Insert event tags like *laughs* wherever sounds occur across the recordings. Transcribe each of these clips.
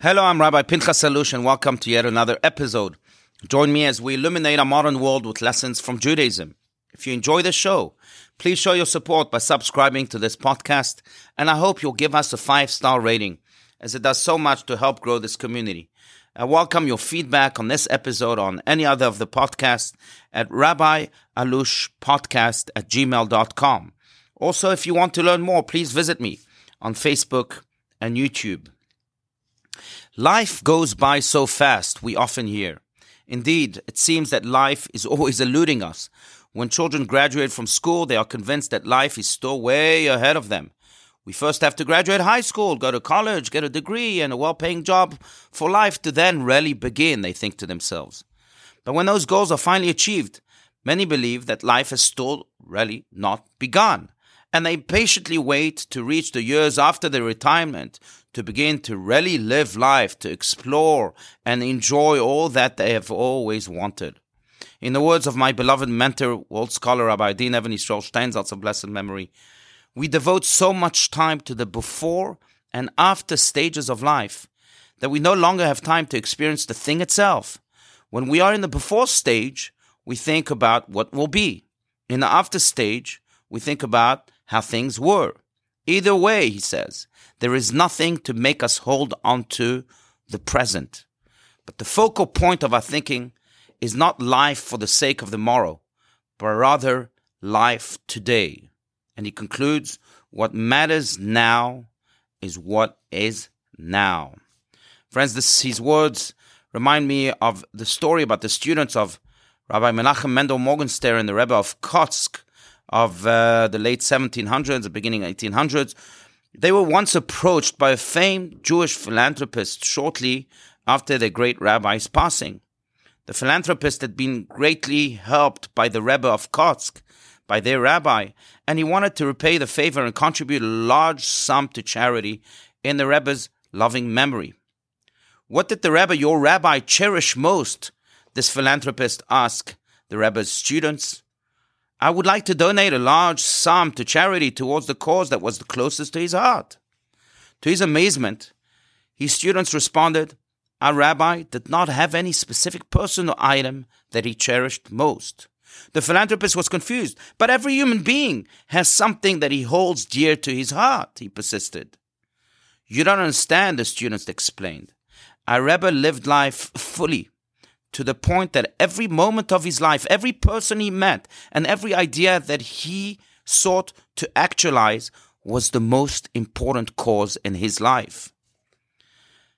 Hello, I'm Rabbi Pinchas Allouche, and welcome to yet another episode. Join me as we illuminate our modern world with lessons from Judaism. If you enjoy the show, please show your support by subscribing to this podcast, and I hope you'll give us a five star rating, as it does so much to help grow this community. I welcome your feedback on this episode on any other of the podcasts at Podcast at gmail.com. Also, if you want to learn more, please visit me on Facebook and YouTube. Life goes by so fast, we often hear. Indeed, it seems that life is always *laughs* eluding us. When children graduate from school, they are convinced that life is still way ahead of them. We first have to graduate high school, go to college, get a degree, and a well paying job for life to then really begin, they think to themselves. But when those goals are finally achieved, many believe that life has still really not begun and they patiently wait to reach the years after their retirement to begin to really live life, to explore and enjoy all that they have always wanted. In the words of my beloved mentor, world scholar Rabbi Adin Even Yisrael Steinsaltz of blessed memory, we devote so much time to the before and after stages of life that we no longer have time to experience the thing itself. When we are in the before stage, we think about what will be. In the after stage, we think about how things were. Either way, he says, there is nothing to make us hold on to the present. But the focal point of our thinking is not life for the sake of the morrow, but rather life today. And he concludes, what matters now is what is now. Friends, this, his words remind me of the story about the students of Rabbi Menachem Mendel Morgenstern and the Rebbe of Kotsk, of uh, the late 1700s, the beginning 1800s. They were once approached by a famed Jewish philanthropist shortly after their great rabbi's passing. The philanthropist had been greatly helped by the Rebbe of Kotsk, by their rabbi, and he wanted to repay the favor and contribute a large sum to charity in the Rebbe's loving memory. What did the Rebbe, your rabbi, cherish most? This philanthropist asked the Rebbe's students. I would like to donate a large sum to charity towards the cause that was the closest to his heart. To his amazement, his students responded, Our rabbi did not have any specific person or item that he cherished most. The philanthropist was confused, but every human being has something that he holds dear to his heart, he persisted. You don't understand, the students explained. Our rabbi lived life fully to the point that every moment of his life, every person he met, and every idea that he sought to actualize was the most important cause in his life.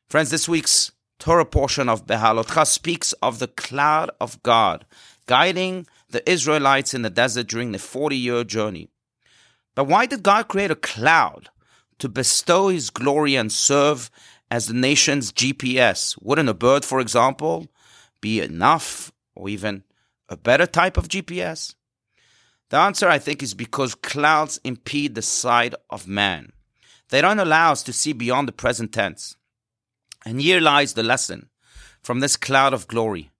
Friends, this week's Torah portion of Behalotcha speaks of the cloud of God guiding the Israelites in the desert during the 40 year journey. But why did God create a cloud? To bestow his glory and serve as the nation's GPS. Wouldn't a bird, for example, be enough or even a better type of GPS? The answer, I think, is because clouds impede the sight of man. They don't allow us to see beyond the present tense. And here lies the lesson from this cloud of glory.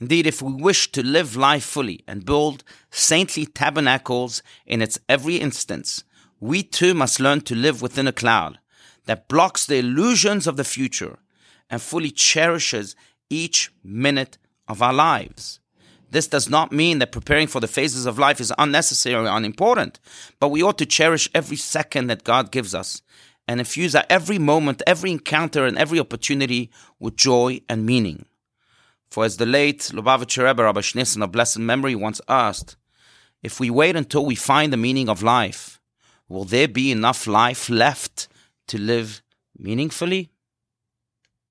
Indeed, if we wish to live life fully and build saintly tabernacles in its every instance, we too must learn to live within a cloud that blocks the illusions of the future and fully cherishes each minute of our lives. This does not mean that preparing for the phases of life is unnecessary or unimportant, but we ought to cherish every second that God gives us and infuse our every moment, every encounter, and every opportunity with joy and meaning. For as the late Lubavitcher Rebbe Rabbi Schneerson of blessed memory once asked, if we wait until we find the meaning of life, will there be enough life left to live meaningfully?